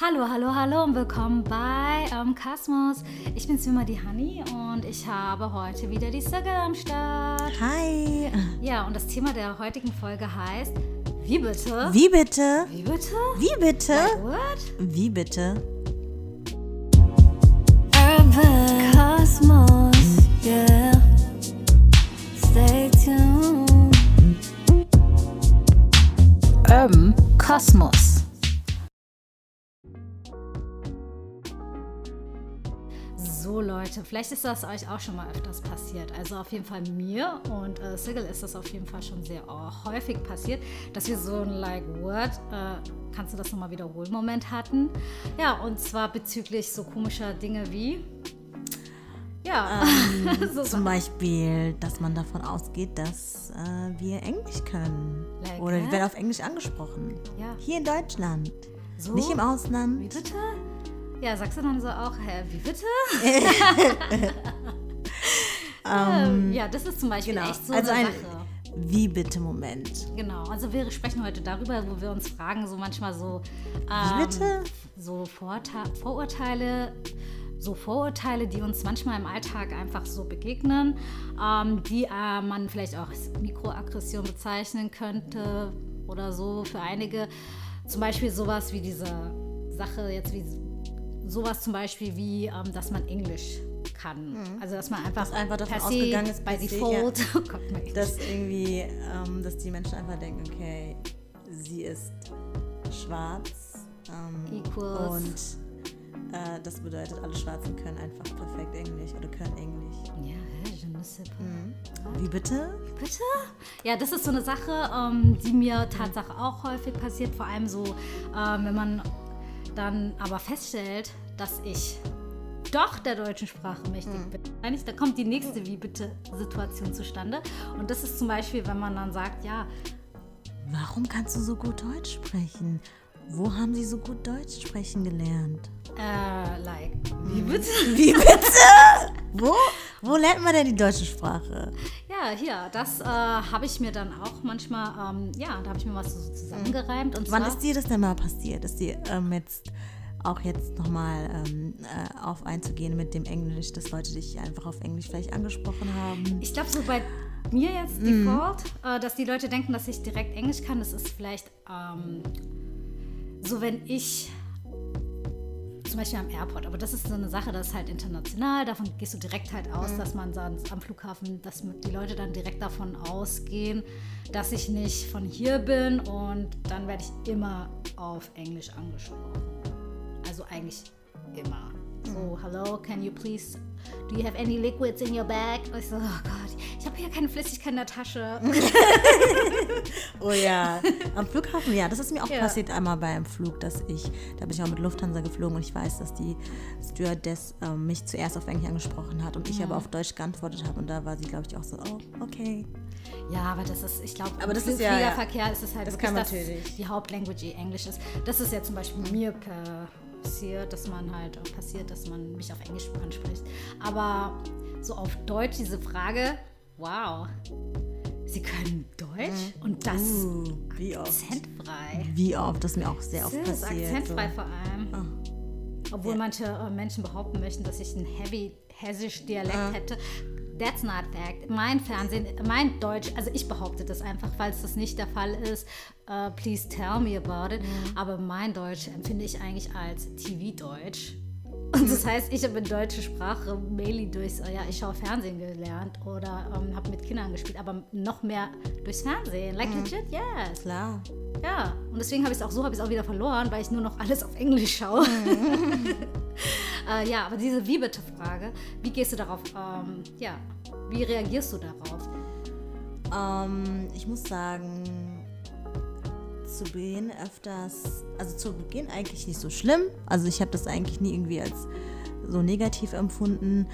Hallo, hallo, hallo und willkommen bei ähm, Kosmos. Ich bin's wie immer die Honey und ich habe heute wieder die Circle am Start. Hi. Ja, und das Thema der heutigen Folge heißt Wie bitte? Wie bitte? Wie bitte? Wie bitte? Like what? Wie bitte? Urban Cosmos, yeah. Stay tuned. Urban Kosmos. So Leute, vielleicht ist das euch auch schon mal öfters passiert. Also auf jeden Fall mir und äh, Sigel ist das auf jeden Fall schon sehr äh, häufig passiert, dass wir so ein Like Word, äh, kannst du das nochmal wiederholen, Moment hatten. Ja, und zwar bezüglich so komischer Dinge wie, ja, so Zum. Beispiel, dass man davon ausgeht, dass äh, wir Englisch können. Like Oder wir werden auf Englisch angesprochen. Ja. Hier in Deutschland. So? Nicht im Wie Ausland. bitte? Ja, sagst du dann so auch, hä, wie bitte? Ähm, ja, das ist zum Beispiel genau. echt so Also eine ein Sache. Wie bitte Moment. Genau, also wir sprechen heute darüber, wo wir uns fragen, so manchmal so, Wie ähm, bitte? so Vorurteile, so Vorurteile, die uns manchmal im Alltag einfach so begegnen, ähm, die äh, man vielleicht auch als Mikroaggression bezeichnen könnte oder so für einige. Zum Beispiel sowas wie diese Sache jetzt wie sowas zum Beispiel wie, ähm, dass man Englisch kann. Also dass man einfach, Mhm. Dass einfach davon ausgegangen ist, bei Default. Oh Gott, Englisch. Dass irgendwie, ähm, dass die Menschen einfach denken, okay, sie ist schwarz. Ähm, Equals. Und äh, das bedeutet, alle Schwarzen können einfach perfekt Englisch oder können Englisch. ja, je ne sais pas. Wie bitte? Bitte? Ja, das ist so eine Sache, ähm, die mir Tatsache auch häufig passiert. Vor allem so, ähm, wenn man dann aber feststellt, dass ich doch der deutschen Sprache mächtig bin. Eigentlich, Da kommt die nächste Wie bitte Situation zustande. Und das ist zum Beispiel, wenn man dann sagt, ja, Warum kannst du so gut Deutsch sprechen? Wo haben sie so gut Deutsch sprechen gelernt? äh, like, wie bitte? Wie bitte? Wo? Wo lernt man denn die deutsche Sprache? Ja, hier, das äh, habe ich mir dann auch manchmal, ähm, ja, da habe ich mir was so zusammengereimt. Und Wann ist dir das denn mal passiert? Ist dir ähm, jetzt auch jetzt nochmal ähm, äh, auf einzugehen mit dem Englisch, dass Leute dich einfach auf Englisch vielleicht angesprochen haben? Ich glaube, so bei mir jetzt Default, äh, dass die Leute denken, dass ich direkt Englisch kann, das ist vielleicht ähm, so, wenn ich zum Beispiel am Airport, aber das ist so eine Sache, das ist halt international, davon gehst du direkt halt aus, dass man dann am Flughafen, dass die Leute dann direkt davon ausgehen, dass ich nicht von hier bin. Und dann werde ich immer auf Englisch angesprochen. Also eigentlich immer. So, hello, can you please, do you have any liquids in your bag? Und ich so, oh Gott, ich habe hier keine Flüssigkeit in der Tasche. Oh ja, am Flughafen, ja, das ist mir auch Ja. passiert einmal beim Flug, dass ich, da bin ich auch mit Lufthansa geflogen und ich weiß, dass die Stewardess ähm, mich zuerst auf Englisch angesprochen hat und ich aber auf Deutsch geantwortet habe und da war sie, glaube ich, auch so, oh, okay. Ja, aber das ist, ich glaube, Aber das im ist ja- Fliegerverkehr ist es halt das wirklich, dass natürlich. die Hauptlanguage eh Englisch ist. Das ist ja zum Beispiel mir passiert, dass man halt passiert, dass man mich auf Englisch anspricht. Aber so auf Deutsch diese Frage, wow, Sie können Deutsch und das Uh, wie oft? akzentfrei. Wie oft? Das ist mir auch sehr oft Das ist passiert. akzentfrei so. vor allem. Obwohl manche äh, Menschen behaupten möchten, dass ich einen heavy hessisch Dialekt hätte. That's not fact. Mein Fernsehen, mein Deutsch, also ich behaupte das einfach, falls das nicht der Fall ist, äh, please tell me about it. Aber mein Deutsch empfinde ich eigentlich als TV-Deutsch. Und das heißt, ich habe deutsche Sprache mainly durchs, äh, ja, ich schaue Fernsehen gelernt oder ähm, habe mit Kindern gespielt, aber noch mehr durchs Fernsehen. Like legit, yes. Klar. Ja, und deswegen habe ich es auch so, habe ich es auch wieder verloren, weil ich nur noch alles auf Englisch schaue. äh, ja, aber diese Wie bitte Frage, wie gehst du darauf, ähm, ja, wie reagierst du darauf? Ähm, ich muss sagen, zu Beginn öfters, also zu Beginn eigentlich nicht so schlimm. Also ich habe das eigentlich nie irgendwie als so negativ empfunden.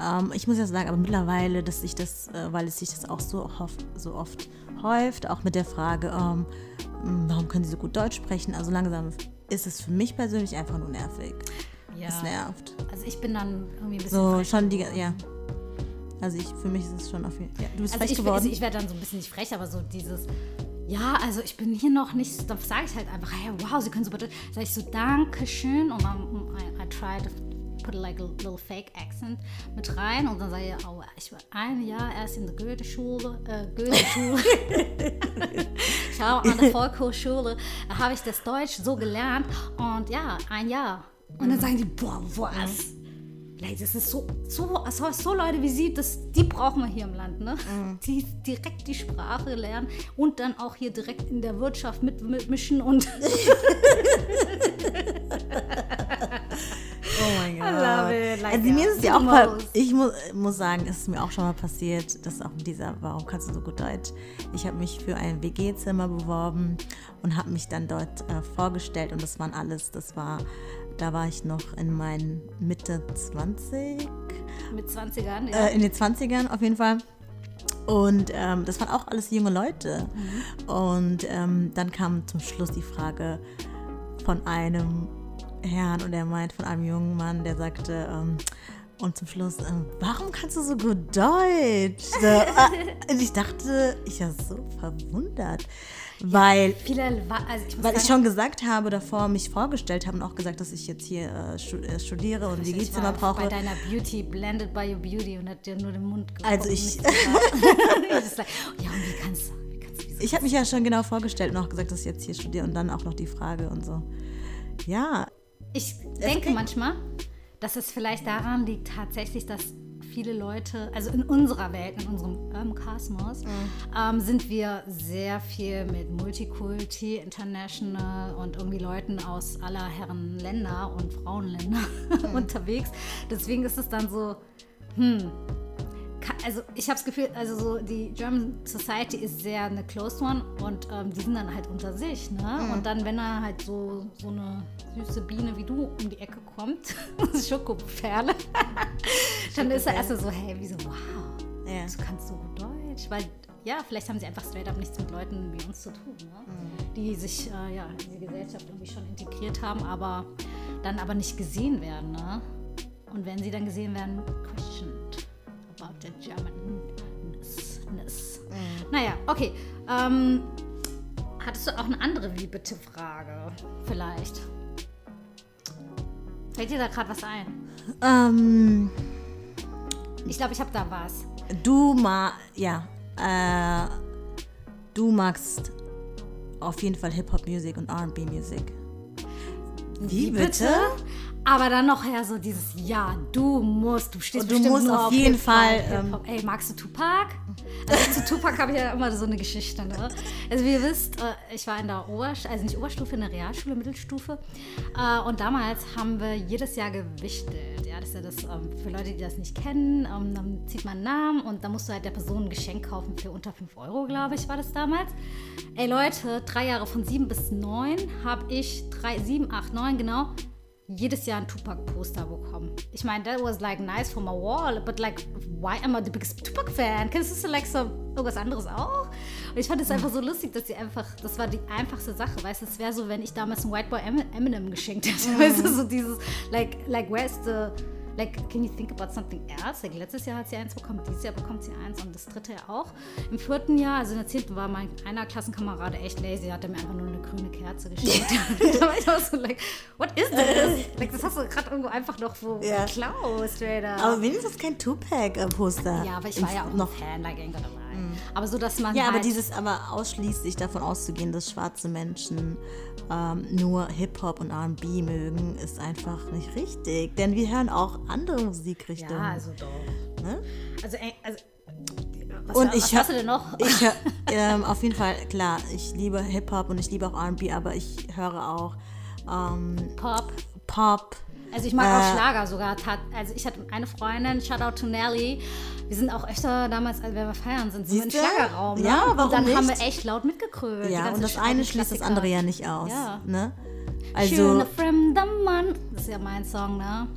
Ähm, ich muss ja sagen, aber mittlerweile, dass sich das, äh, weil es sich das auch so oft, so oft häuft, auch mit der Frage, ähm, mh, warum können Sie so gut Deutsch sprechen? Also langsam ist es für mich persönlich einfach nur nervig. Ja. Es nervt. Also ich bin dann irgendwie ein bisschen So schon die, ja. Also ich, für mich ist es schon auf jeden Fall. Ja, du bist Also frech ich, geworden. also ich werde dann so ein bisschen nicht frech, aber so dieses, ja, also ich bin hier noch nicht, da sage ich halt einfach, hey, wow, sie können super Deutsch. Sag ich so, danke schön und dann I, I try to put like a little fake accent mit rein und dann sage ich, oh, ich war ein Jahr erst in der Goethe-Schule, äh, Goethe-Schule. ich war an der Volkshochschule, habe ich das Deutsch so gelernt und ja, ein Jahr. Und dann sagen die, boah, was? Das ist so, so, so, so Leute wie sie, das, die brauchen wir hier im Land, ne? Die direkt die Sprache lernen und dann auch hier direkt in der Wirtschaft mit, mitmischen und Oh mein Gott. I love it. Like, also mir ist es ja auch, knows? ich muss, muss sagen, es ist mir auch schon mal passiert, dass auch mit dieser, warum kannst du so gut Deutsch? Ich habe mich für ein WG-Zimmer beworben und habe mich dann dort äh, vorgestellt und das waren alles, das war, da war ich noch in meinen Mitte 20, mit 20ern, ja. äh, in den 20ern auf jeden Fall. Und ähm, das waren auch alles junge Leute. Und ähm, dann kam zum Schluss die Frage von einem Herrn und er meint von einem jungen Mann, der sagte, ähm, und zum Schluss, ähm, warum kannst du so gut Deutsch? So, äh, und ich dachte, ich war so verwundert, weil Viele, also ich weil ich schon gesagt habe, davor mich vorgestellt habe und auch gesagt, dass ich jetzt hier äh, äh, studiere und WG-Zimmer war brauche. bei deiner Beauty, blended by your beauty und hat dir nur den Mund geguckt. Also ich- ja, und wie kannst du, Ich habe mich ja schon genau vorgestellt und auch gesagt, dass ich jetzt hier studiere und dann auch noch die Frage und so. Ja, Ich denke manchmal, dass es vielleicht daran liegt tatsächlich, dass viele Leute, also in unserer Welt, in unserem ähm, Kosmos, ähm, sind wir sehr viel mit Multikulti, International und irgendwie Leuten aus aller Herren Länder und Frauenländer unterwegs. Deswegen ist es dann so, Ka- also ich habe das Gefühl, also so die German Society ist sehr eine closed one und ähm, die sind dann halt unter sich, ne? Und dann, wenn da halt so, so eine süße Biene wie du um die Ecke kommt, Schokoperle, dann ist er erstmal so, hey, wieso, wow, Ja. du kannst so gut Deutsch, weil ja, vielleicht haben sie einfach straight up nichts mit Leuten wie uns zu tun, ne? die sich äh, ja, in die Gesellschaft irgendwie schon integriert haben, aber dann aber nicht gesehen werden, ne? Und wenn sie dann gesehen werden, questioned about the Germanness. Naja, okay. Ähm, hattest du auch eine andere wie bitte Frage? Vielleicht. Fällt dir da gerade was ein? ähm, Ich glaube, ich habe da was. du ma, ja, äh, du magst auf jeden Fall Hip-Hop-Musik und R&B-Musik. Wie bitte? Aber dann noch her so dieses Ja, du musst, du stehst Und du bestimmt musst nur auf jeden Fall, Hip-Hop. Ey, magst du Tupac? Also zu Tupac habe ich ja immer so eine Geschichte. Ne? Also wie ihr wisst, äh, ich war in der Oberstufe, also nicht Oberstufe, in der Realschule, Mittelstufe. Äh, Und damals haben wir jedes Jahr gewichtelt. Ja, das ist ja das, ähm, für Leute, die das nicht kennen, ähm, dann zieht man einen Namen und dann musst du halt der Person ein Geschenk kaufen für unter 5 Euro, glaube ich, war das damals. Ey Leute, drei Jahre von 7 bis 9 habe ich, drei, 7, 8, 9 genau, jedes Jahr ein Tupac-Poster bekommen. Ich meine, that was like nice for my wall, but like, why am I the biggest Tupac-fan? Kennst du like so irgendwas anderes auch? Und ich fand es einfach so lustig, dass sie einfach, das war die einfachste Sache, weißt du, es wäre so, wenn ich damals ein White Boy Em- Eminem geschenkt hätte, weißt du, so dieses, like, like, where's the, like, can you think about something else? Like, letztes Jahr hat sie eins bekommen, dieses Jahr bekommt sie eins und das dritte Jahr auch. Im vierten Jahr, also in der zehnten, war mein einer Klassenkamerad echt lazy, hat er mir einfach nur eine grüne Kerze geschenkt. da war ich auch so, like, what is this? like, das hast du gerade irgendwo einfach noch so Ja. geklaut, up. Aber wenigstens kein Tupac-Poster. ja, aber ich war ja auch noch. Fan, like, lie. Aber so, dass man Ja, aber halt, dieses aber ausschließlich davon auszugehen, dass schwarze Menschen ähm, nur Hip-Hop und R&B mögen, ist einfach nicht richtig. Denn wir hören auch andere Musikrichtungen. ja, also doch. ne? Also, also was, Und was ich hast hör- du denn noch? Ich hör, ähm, auf jeden Fall, klar, ich liebe Hip-Hop und ich liebe auch R&B, aber ich höre auch ähm, Pop. Pop. Also ich mag auch Äh, Schlager sogar. Also ich hatte eine Freundin, Shoutout to Nelly. Wir sind auch öfter damals, als wir feiern sind, sind wir im? Schlagerraum. Ne? Ja, warum Und dann haben wir nicht? echt laut mitgekrölt. die Ja, und das eine schließt das andere ja nicht aus. Ja. Ne? Schöne Also, fremder Mann. Das ist ja mein Song, ne?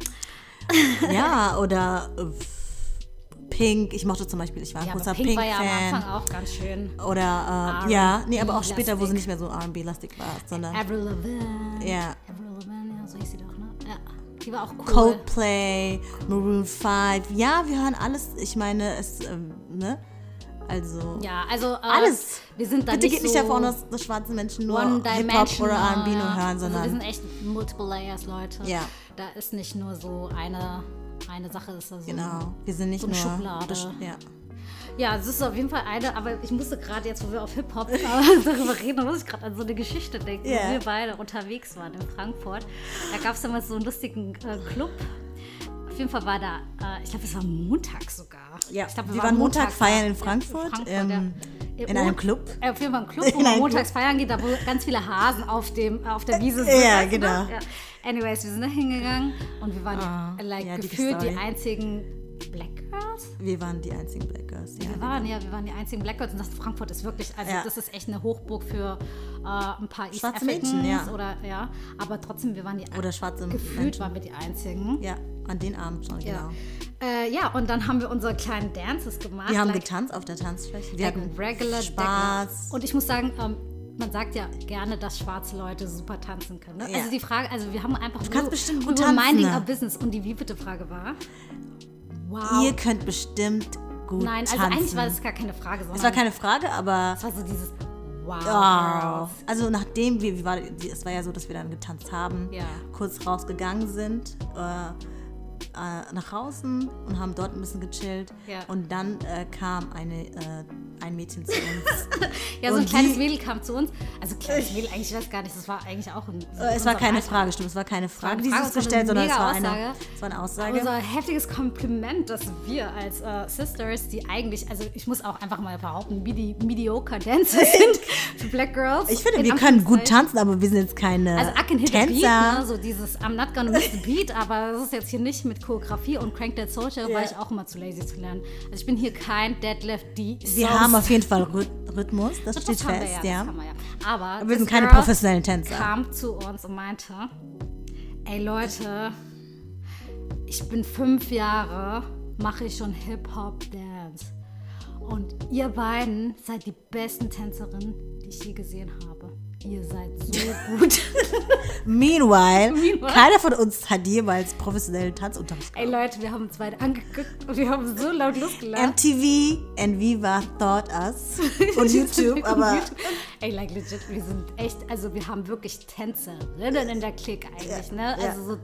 ja, oder äh, Pink. Ich mochte zum Beispiel, ich war ein Ja, großer Pink, war ja am. Anfang auch ganz schön. Oder, äh, ja, nee, aber auch später, wo sie nicht mehr so R&B-lastig war, sondern Avril Lavigne. Ja. Avril Lavigne, Die war auch cool. Coldplay, Maroon 5. Ja, wir hören alles. Ich meine, es, ähm, ne? Also Ja, also äh, alles. Wir sind da Bitte nicht geht so nicht davon aus, dass schwarze Menschen nur Hip-Hop oder R&B nur ja. hören, Also wir sondern sind echt multiple layers, Leute. Ja. Da ist nicht nur so eine, eine Sache, ist da so genau. Wir sind nicht so nur Schublade. besch- Ja. Ja, es ist auf jeden Fall eine, aber ich musste gerade jetzt, wo wir auf Hip-Hop darüber reden, muss ich gerade an so eine Geschichte denken, Ja. wo wir beide unterwegs waren in Frankfurt. Da gab es damals so einen lustigen äh, Club. Auf jeden Fall war da, äh, ich glaube, es war Montag sogar. Ja, ich glaub, wir waren Montag feiern in Frankfurt, ähm, ja. in einem Club. Äh, auf jeden Fall ein Club, wo In man montags feiern geht, da wo ganz viele Hasen auf, dem, auf der Wiese sind. Ja, du genau. Ja. Anyways, wir sind da hingegangen und wir waren Ah, like, ja, die gefühlt die Story. einzigen Black Girls. Wir waren die einzigen Black Girls. Ja. Wir waren ja, wir waren die einzigen Black Girls und das Frankfurt ist wirklich, also Ja. das ist echt eine Hochburg für äh, ein paar East Schwarze Africans Mädchen, ja. oder ja, aber trotzdem wir waren die Oder schwarze gefühlt Menschen. waren wir die einzigen. Ja, an den Abend schon, Ja. genau. Äh, ja, und dann haben wir unsere kleinen Dances gemacht. Wir haben like, getanzt auf der Tanzfläche. Wir like hatten regular Spaß. Deckler. Und ich muss sagen, ähm, man sagt ja gerne, dass schwarze Leute super tanzen können. Ne? Ja. Also die Frage, also wir haben einfach Du kannst nur, bestimmt gut tanzen, minding ne? our business. Und die wie bitte Frage war? Wow. Ihr könnt bestimmt gut Nein, also tanzen. eigentlich war das gar keine Frage, es war keine Frage, aber es war so dieses Wow. Oh. Girls. Also nachdem wir, wie war, es war ja so, dass wir dann getanzt haben, Ja. kurz rausgegangen sind, äh, äh, nach außen und haben dort ein bisschen gechillt. Ja. Und dann äh, kam eine, äh, ein Mädchen zu uns. Ja, so ein Und kleines die- Mädel kam zu uns. Also kleines Mädel, eigentlich, ich weiß gar nicht, das war eigentlich auch ein. So Äh, es war keine Alter. Frage, stimmt, es war keine Frage, die sie uns gestellt, sondern es war eine, Aussage. es war eine Aussage. Unser heftiges Kompliment, dass wir als äh, Sisters, die eigentlich, also ich muss auch einfach mal behaupten, medi mediocre Dancer sind für Black Girls. ich finde, in wir können gut tanzen, aber wir sind jetzt keine Also I can hit a beat, Tänzer. ne? so dieses I'm not gonna miss the beat, aber das ist jetzt hier nicht mit Choreografie und Crank That Soldier, Ja. war ich auch immer zu lazy zu lernen. Also ich bin hier kein Deadlift, die wir haben auf jeden Fall Rhyth- Rhythmus, das, steht haben wir fest, ja. ja. Das haben wir ja. Aber wir sind keine girl professionellen Tänzer. kam zu uns und meinte, ey Leute, ich bin fünf Jahre, mache ich schon Hip-Hop-Dance. Und ihr beiden seid die besten Tänzerinnen, die ich je gesehen habe. Ihr seid so gut. Meanwhile, Meanwhile. keiner von uns hat jemals professionellen Tanzunterricht ey Leute, wir haben uns beide angeguckt und wir haben so laut losgelacht. MTV and Viva thought us und YouTube, aber Ey, like legit, wir sind echt, also wir haben wirklich Tänzerinnen in der Clique eigentlich, ne? ja. Also so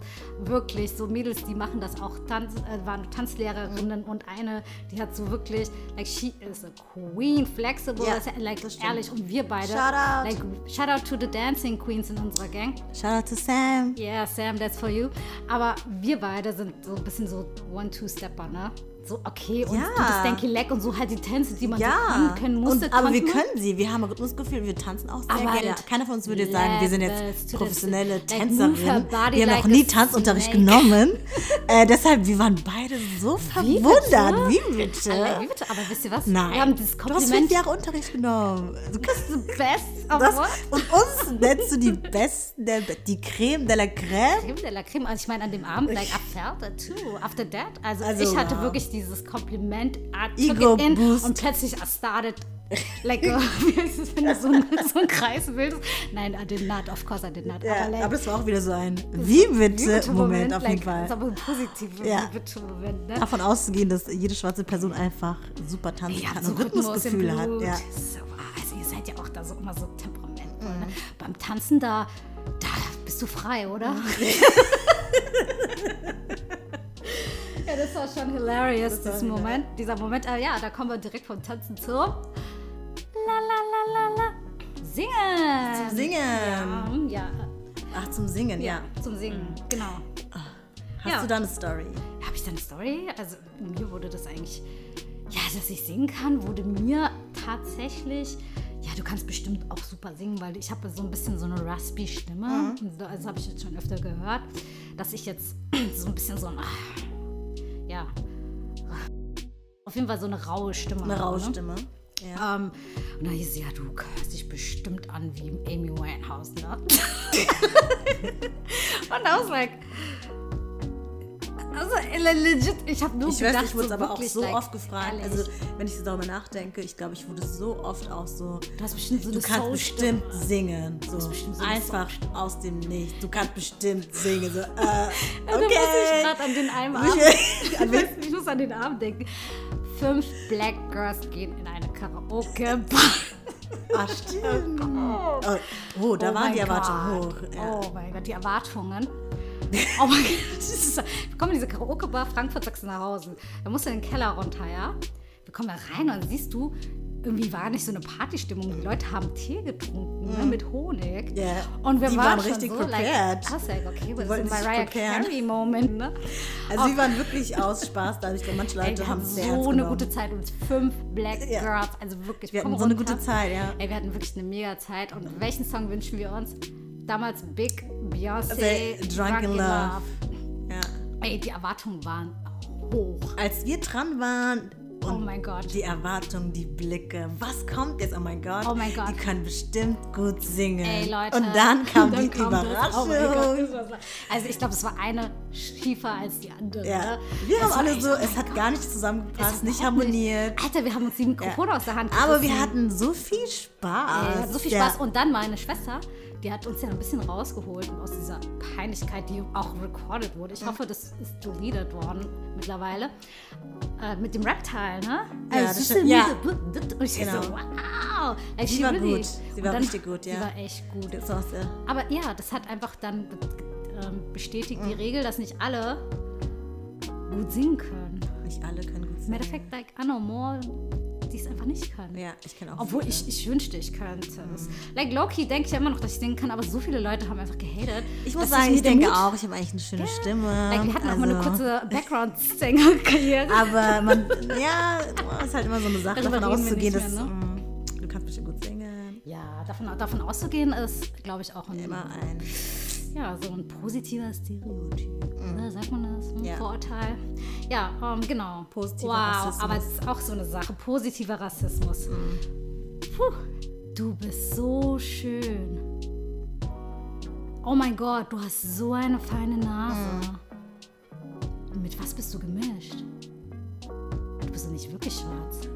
wirklich so Mädels, die machen das auch, Tanz, äh, waren Tanzlehrerinnen und eine, die hat so wirklich, like she is a queen, flexible, Ja, ist ja, like ehrlich und wir beide, Shout out. like shout out to the dancing queens in unserer Gang. shout out to Sam. Yeah, Sam, that's for you. Aber wir beide sind so ein bisschen so One-Two-Stepper, ne? So, okay, und Ja. du bist Stanky Leck und so halt die Tänze, die man so Ja, kann, können musste. und, aber wir man. können sie. Wir haben ein Rhythmusgefühl, wir tanzen auch sehr Aber gerne. halt Keiner von uns würde jetzt sagen, wir sind jetzt professionelle like, Tänzerinnen. Wir haben like noch nie Tanzunterricht genommen. äh, deshalb, wir waren beide so verwundert. Wie bitte? Alter, wie bitte? Aber wisst ihr was? Nein. Wir haben dieses du hast fünf Kompliment. Jahre Unterricht genommen. Du kannst the best das, und uns nennst du die Besten, der, die Creme de la Creme. Creme de la Creme. Also ich meine, an dem Abend, like, felt it too, after that. Also, Also, ich hatte wirklich dieses Kompliment, I took Ego it in Boost. und plötzlich I started, like, heißt es, wenn du so ein, so ein Kreis bildest? Nein, I did not, of course I did not. Ja, aber, like, aber es war auch wieder so ein Wie bitte Moment auf jeden like, Fall. Das ist aber ein positiver Ja. Wie bitte Moment, ne? Davon auszugehen, dass jede schwarze Person einfach super tanzen Ja, kann so und Rhythmus im Rhythmusgefühle hat. Ja. So, ah, also ihr seid ja auch da so immer so temperamentvoll. Mhm. Ne? Beim Tanzen da, da bist du frei, oder? Mhm. das war schon hilarious, war dieser Moment. Dieser Moment, äh, ja, da kommen wir direkt vom Tanzen zu La la la la la. Singen! Zum Singen. Ja, ja, Ach, zum Singen, ja. ja, zum Singen, genau. Hast Ja. du da eine Story? Habe ich da eine Story? Also mir wurde das eigentlich, ja, dass ich singen kann, wurde mir tatsächlich, ja, du kannst bestimmt auch super singen, weil ich habe so ein bisschen so eine raspy Stimme. So- Also habe ich jetzt schon öfter gehört, dass ich jetzt so ein bisschen so ein, ah, ja, auf jeden Fall so eine raue Stimme Eine raue ne? Stimme. Ja. Ähm, und dann hieß es, ja, du hörst dich bestimmt an wie Amy Winehouse, ne? und I was like, also legit, ich habe nur Ich gedacht, weiß, ich wurde so aber auch so like, oft gefragt. ehrlich, Also, wenn ich so darüber nachdenke, ich glaube, ich wurde so oft auch so. du hast bestimmt so Du kannst Soul-Stimme. bestimmt singen. So. bestimmt so Einfach aus dem Nichts. Du kannst bestimmt singen. So, äh, Da muss ich okay. gerade an den einen Ich- Abend, ich, weiß, ich muss an den Abend denken. Fünf Black Girls gehen in eine Karaoke. Ah, stimmt. Oh, oh da Oh waren die Erwartungen hoch. Ja. Oh mein Gott, die Erwartungen. Oh mein Gott, ist, wir kommen in diese Karaoke-Bar Frankfurt-Sachsenhausen. Da musst du in den Keller runter, ja? Wir kommen da rein und dann siehst du, irgendwie war nicht so eine Partystimmung. Die Leute haben Tee getrunken ne, mit Honig. Ja, Und wir die waren, waren richtig so, prepared. like, like, okay, wollten ist ein Mariah. Carey-Moment, ne? Also sie waren wirklich aus Spaß dadurch, denn manche Ey, Leute wir haben sehr so eine genommen. gute Zeit und fünf Black Ja. Girls, also wirklich. Wir hatten so eine runter. gute Zeit, ja. Ey, wir hatten wirklich eine mega Zeit. Und welchen Song wünschen wir uns? Damals Big Beyoncé, Also, Drunk in Love. Ja. Ey, die Erwartungen waren hoch. Als wir dran waren Oh und mein Gott. die Erwartungen, die Blicke, was kommt jetzt? Oh mein Gott. Oh mein Gott. Die können bestimmt gut singen. Ey, Leute. Und dann kam dann die das. Überraschung. Oh mein Gott, das so- also ich glaube, es war eine schiefer als die andere. Ja. Wir Es haben alle echt, so, oh es hat Gott. gar nicht zusammengepasst, nicht harmoniert. Alter, wir haben uns die Mikrofone aus der Hand Aber wir gerissen. hatten so viel Spaß. Ja, so viel Ja. Spaß. Und dann meine Schwester, die hat uns ja ein bisschen rausgeholt aus dieser Peinlichkeit, die auch recorded wurde. Ich hoffe, das ist deleted worden mittlerweile. Äh, mit dem Rap-Teil, ne? Ja, Also, das stimmt. Ja. Und ich Genau. so, wow. Like, Sie war really- gut. Sie war dann- richtig gut, ja. Sie war echt gut. Das war's, ja. Aber ja, das hat einfach dann ähm, bestätigt Mhm. die Regel, dass nicht alle gut singen können. Nicht alle können gut singen. Endeffekt, like, I know more, die es einfach nicht können. Ja, ich kenne auch Obwohl viele. ich, ich wünschte, ich könnte es. Like Loki denke ich ja immer noch, dass ich singen kann, aber so viele Leute haben einfach gehatet. Ich muss sagen, ich der denke Mut- auch, ich habe eigentlich eine schöne Stimme. Like, wir hatten auch mal eine also- kurze Background-Sänger-Karriere. Aber man, ja, ist halt immer so eine Sache, davon auszugehen, dass mehr, ne? mm, du kannst bestimmt gut singen. Ja, davon, davon auszugehen ist, glaube ich, auch ein, Immer ein. Ja, so ein positiver Stereotyp. Ne, sagt man das? Ein Mhm. Ja. Vorurteil. Ja, ähm, genau. Positiver wow, Rassismus. aber es ist auch so eine Sache. Positiver Rassismus. Puh, du bist so schön. Oh mein Gott, du hast so eine feine Nase. Und mit was bist du gemischt? Du bist doch nicht wirklich schwarz.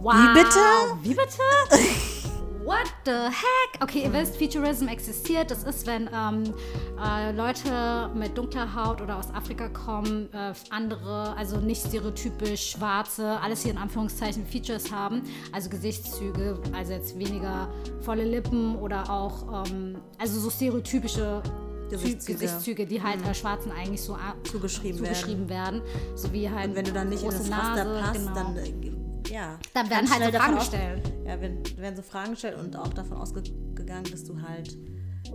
Wow. Wie bitte? Wie bitte? What the heck? Okay, ihr wisst, Futurism existiert. Das ist, wenn ähm, äh, Leute mit dunkler Haut oder aus Afrika kommen, äh, andere, also nicht stereotypisch schwarze, alles hier in Anführungszeichen Features haben, also Gesichtszüge, also jetzt weniger volle Lippen oder auch, ähm, also so stereotypische Gesichtszüge. Gesichtszüge, die halt äh, Schwarzen eigentlich so Zugeschrieben zugeschrieben werden. So wie halt Und wenn du dann nicht in das Raster passt, genau. dann, äh, ja. Dann werden halt so Fragen gestellt. Ja, werden, werden so Fragen gestellt und auch davon ausgegangen, dass du halt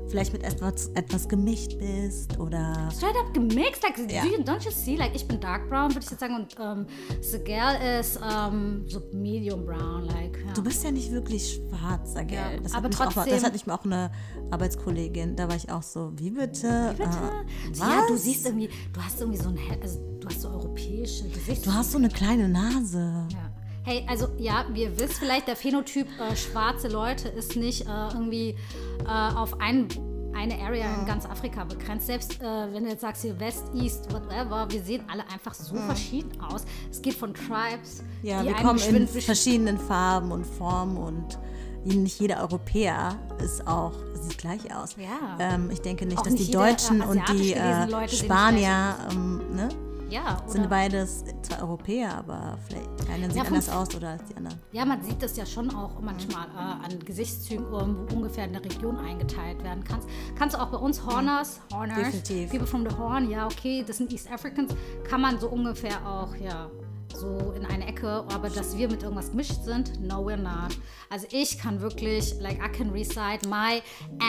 vielleicht mit etwas, etwas gemischt bist oder. straight up gemixt. Like, do you, don't you see? Like, ich bin dark brown, würde ich jetzt sagen. Und ähm, the girl ist ähm, so medium brown. Like, ja. Du bist ja nicht wirklich schwarz, sag Ja, das aber mich auch, trotzdem- Das hat mich auch eine Arbeitskollegin, da war ich auch so, wie bitte? Bitte? Äh, So, ja, du siehst irgendwie, du hast irgendwie so ein, also du hast so europäische Gesichter. Du hast so eine kleine Nase. Ja. Hey, also ja, wie ihr wisst vielleicht, der Phänotyp äh, schwarze Leute ist nicht äh, irgendwie äh, auf ein, eine Area in ganz Afrika begrenzt. Selbst äh, wenn du jetzt sagst hier West, East, whatever, wir sehen alle einfach so verschieden aus. Es geht von Tribes, Ja, die wir einen kommen in verschiedenen Farben und Formen und nicht jeder Europäer ist auch, sieht gleich aus. Ja. Ähm, ich denke nicht, Auch dass nicht die jeder, äh, Deutschen und die äh, Spanier ähm, ne, Ja, sind oder? beides zwar Europäer, aber vielleicht der eine sieht Ja, anders aus oder als die anderen. Ja, man sieht das ja schon auch manchmal äh, an Gesichtszügen, wo ungefähr in der Region eingeteilt werden kannst. Kannst du auch bei uns Horners, Horners, Definitiv. People from the Horn, ja, okay, das sind East Africans, kann man so ungefähr auch, ja, so in eine Ecke, aber dass wir mit irgendwas gemischt sind, no, we're not. Also ich kann wirklich, like, I can recite my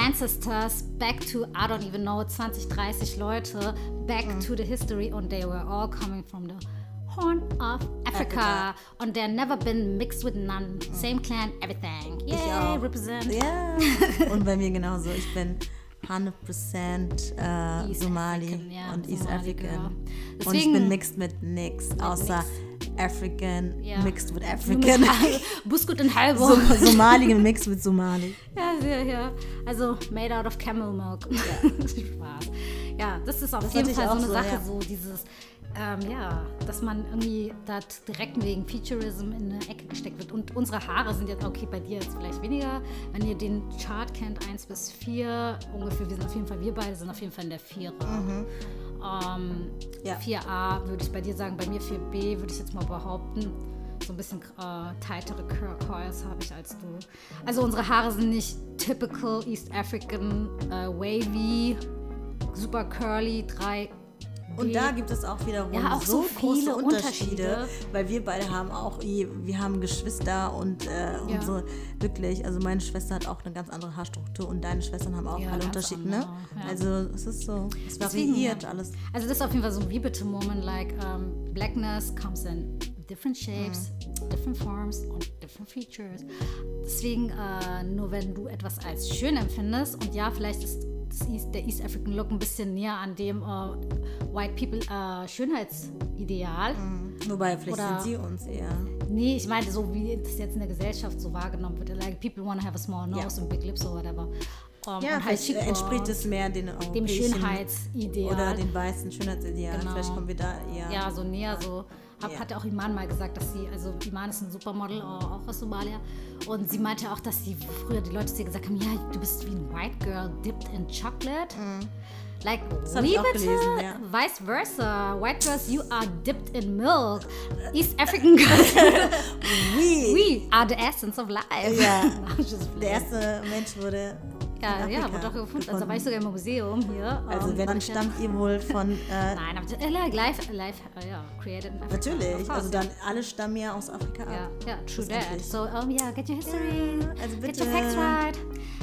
ancestors back to, I don't even know, 20, 30 Leute, back Mhm. to the history and they were all coming from the Horn of Africa. Africa. And they're never been mixed with none. Same clan, everything. Yay, auch. represent. Ja, und bei mir genauso. Ich bin 100% äh, East Somali African, ja, und East Somali African. girl. und ich Deswegen- bin mixed mit nix, außer African Ja. mixed with African. Buskut und halber. So, Somali gemixed mit Somali. Ja, ja, ja. Also made out of camel milk. Spaß. Ja, das ist auf Das jeden Fall so eine so, Sache, ja. so dieses, ähm, ja, dass man irgendwie da direkt wegen Featurism in eine Ecke gesteckt wird. Und unsere Haare sind jetzt, okay, bei dir jetzt vielleicht weniger. Wenn ihr den Chart kennt, 1 bis 4, ungefähr, wir sind auf jeden Fall, wir beide sind auf jeden Fall in der 4er. Ähm, Ja. 4a würde ich bei dir sagen, bei mir 4b würde ich jetzt mal behaupten. so ein bisschen äh, tightere Coils habe ich als du. Also unsere Haare sind nicht typical East African äh, wavy, super curly, drei. Und da gibt es auch wiederum Ja, auch so, so viele Unterschiede, Unterschiede. weil wir beide haben auch, wir haben Geschwister und, äh, Ja. und so wirklich, also meine Schwester hat auch eine ganz andere Haarstruktur und deine Schwestern haben auch Ja, alle Unterschiede, ne? ja. Also es ist so, es variiert alles. Also das ist auf jeden Fall so ein wie bitte Moment, like um, blackness comes in different shapes, different forms und different features. Deswegen, äh, nur wenn du etwas als schön empfindest und ja, vielleicht ist East, der East African Look ein bisschen näher an dem äh, White People äh, Schönheitsideal. Wobei, vielleicht Oder- sind sie uns eher. Nee, ich meinte so, wie das jetzt in der Gesellschaft so wahrgenommen wird. Like people want to have a small nose Ja. and big lips or whatever. Um, Ja, und halt vielleicht entspricht es mehr den dem Schönheitsideal. oder den weißen Schönheitsideal. Genau. Vielleicht kommen wir da eher. Ja, so näher so. Hab, Ja. Hat auch Iman mal gesagt, dass sie, also Iman ist ein Supermodel, äh, auch aus Somalia. Und sie meinte auch, dass sie früher die Leute zu ihr gesagt haben, ja, du bist wie ein White Girl dipped in chocolate. Like, Mhm. hab wie ich auch bitte? gelesen, ja. Vice versa. White girls, you are dipped in milk. East African girls, Wie? we are the essence of life. Ja. Der erste Mensch wurde. Ja, ja, wurde doch gefunden. Also da war ich sogar im Museum hier. Also ähm, wenn, dann stammt ihr wohl von. Äh, Nein, aber äh, live, live, ja, created in Africa. Natürlich. Also dann alle stammen ja aus Afrika Ja, ab. ja, true that. So, um, yeah, get your history, Ja, also get bitte. your facts right.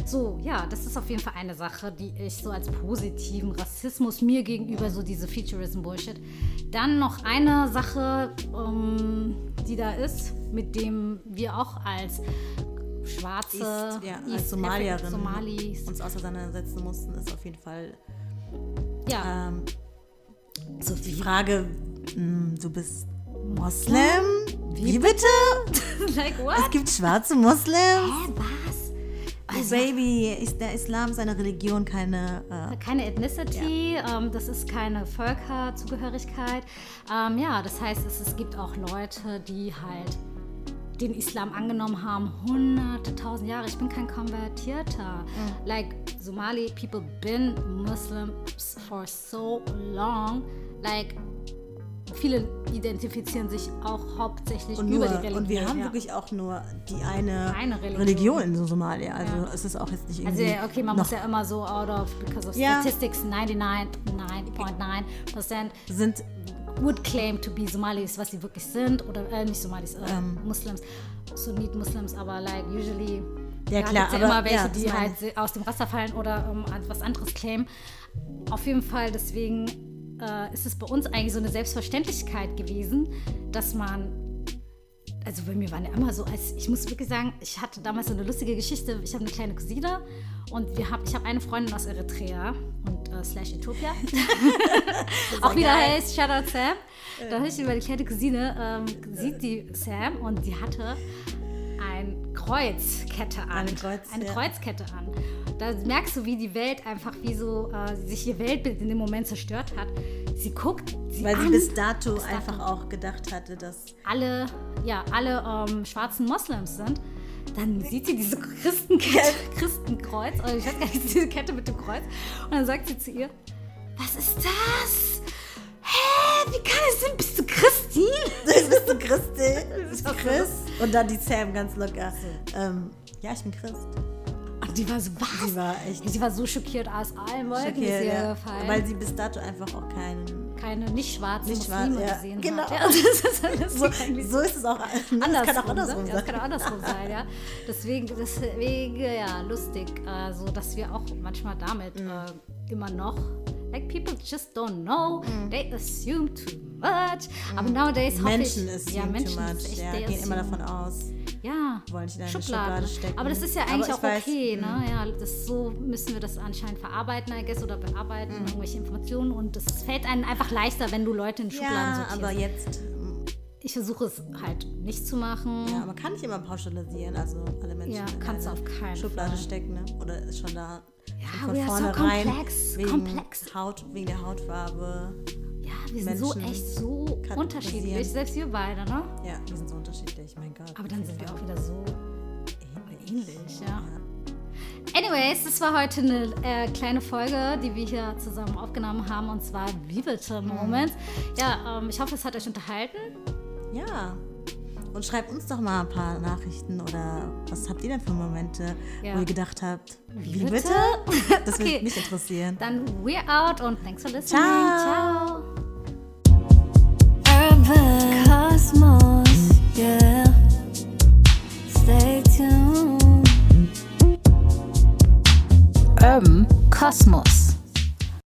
So, ja, das ist auf jeden Fall eine Sache, die ich so als positiven Rassismus mir gegenüber, so diese Futurism-Bullshit. Dann noch eine Sache, um, die da ist, mit dem wir auch als schwarze East, ja, East als Somalierin Somalis, uns auseinandersetzen mussten, ist auf jeden Fall ja, ähm, so die Frage, mh, du bist Moslem? Wie bitte? like what? Es gibt schwarze Moslems? Hä, was? Oh, Baby, ist der Islam ist eine Religion, keine. Äh, Keine Ethnicity, ähm, das ist keine Völkerzugehörigkeit. Ähm, ja, das heißt, es, es gibt auch Leute, die halt den Islam angenommen haben, hunderte, tausend Jahre. Ich bin kein Konvertierter. Like, Somali people been Muslims for so long. Like, viele identifizieren sich auch hauptsächlich und, über nur, die Religion. und wir haben ja. wirklich auch nur die eine, Eine Religion. Religion. in Somalia. Also Ja. es ist auch jetzt nicht Also irgendwie. ja, okay, man muss ja immer so out of, because of Ja. statistics, 99,9% sind would claim to be Somalis, was sie wirklich sind, oder äh, nicht Somalis, äh, Ähm. Muslims, Sunnit-Muslims, aber like usually Ja, klar, ja aber- immer welche, ja, die halt aus dem Raster fallen oder ähm, was anderes claimen. Auf jeden Fall, deswegen äh, ist es bei uns eigentlich so eine Selbstverständlichkeit gewesen, dass man also bei mir waren ja immer so, als ich muss wirklich sagen, ich hatte damals so eine lustige Geschichte. Ich habe eine kleine Cousine und wir hab, ich habe eine Freundin aus Eritrea und äh, slash Äthiopia. Auch wieder geil. heißt Shoutout Sam. Da habe ich über die kleine Cousine, ähm, sieht die Sam und die hatte Kreuzkette an. Eine Kreuz, eine ja. Kreuzkette an. Da merkst du, wie die Welt einfach, wie so äh, sich ihr Weltbild in dem Moment zerstört hat. Sie guckt, sie weil sie an, bis dato bis dato. einfach auch gedacht hatte, dass alle, ja, alle ähm, schwarzen Moslems sind, dann sieht sie diese Christenkette, Christenkreuz, oder ich weiß gar nicht, diese Kette mit dem Kreuz, und dann sagt sie zu ihr, was ist das? Hä, wie kann es sein? Bist du Christine? bist du Christi? Bist du Christ? Und dann die Sam ganz locker. Ähm, ja, ich bin Christ. Und die war so, was? Sie war echt Sie war so schockiert aus allen Wolken, ihr ja. gefallen. weil sie bis dato einfach auch keinen. keine nicht schwarzen Nicht schwarz, ja. gesehen Genau. hat. Ja, das ist so So, ist es auch. Das andersrum, kann auch andersrum ne? Ja, sein. das kann auch andersrum sein, ja. Deswegen, deswegen ja, lustig, äh, so dass wir auch manchmal damit Mhm. äh, immer noch, like people just don't know, they assume too much. Aber nowadays hoffe Mhm. Menschen ich, ist ja, Menschen too ist much. echt, Ja, gehen immer davon aus. Ja, wollen dich in eine Schubladen. Schublade stecken. Aber das ist ja eigentlich ich auch weiß, okay, ne? Ja, das, so müssen wir das anscheinend verarbeiten, I guess, oder bearbeiten, Mm. irgendwelche Informationen. Und es fällt einem einfach leichter, wenn du Leute in Schubladen Ja, sortierst. aber jetzt. ich versuche es halt nicht zu machen. Ja, man kann nicht immer pauschalisieren, also alle Menschen Ja, in kannst du eine auf keinen Schublade Fall. stecken, ne? Oder ist schon da Ja, von we are so complex, wegen complex. Haut, wegen der Hautfarbe. Ja, wir sind so Menschen echt so unterschiedlich, selbst wir beide, ne? Ja, wir sind so unterschiedlich, mein Gott. Aber dann sind wir auch wieder so ähnlich. ähnlich, ja. Anyways, das war heute eine äh, kleine Folge, die wir hier zusammen aufgenommen haben, und zwar Vivital Moments. Ja, ähm, ich hoffe, es hat euch unterhalten. Ja. Und schreibt uns doch mal ein paar Nachrichten oder was habt ihr denn für Momente, Ja. wo ihr gedacht habt, wie, bitte? bitte? Das Okay. würde mich interessieren. Dann we're out und thanks for listening. Ciao. Ciao. Urban Cosmos, yeah. Stay tuned. Urban Kosmos.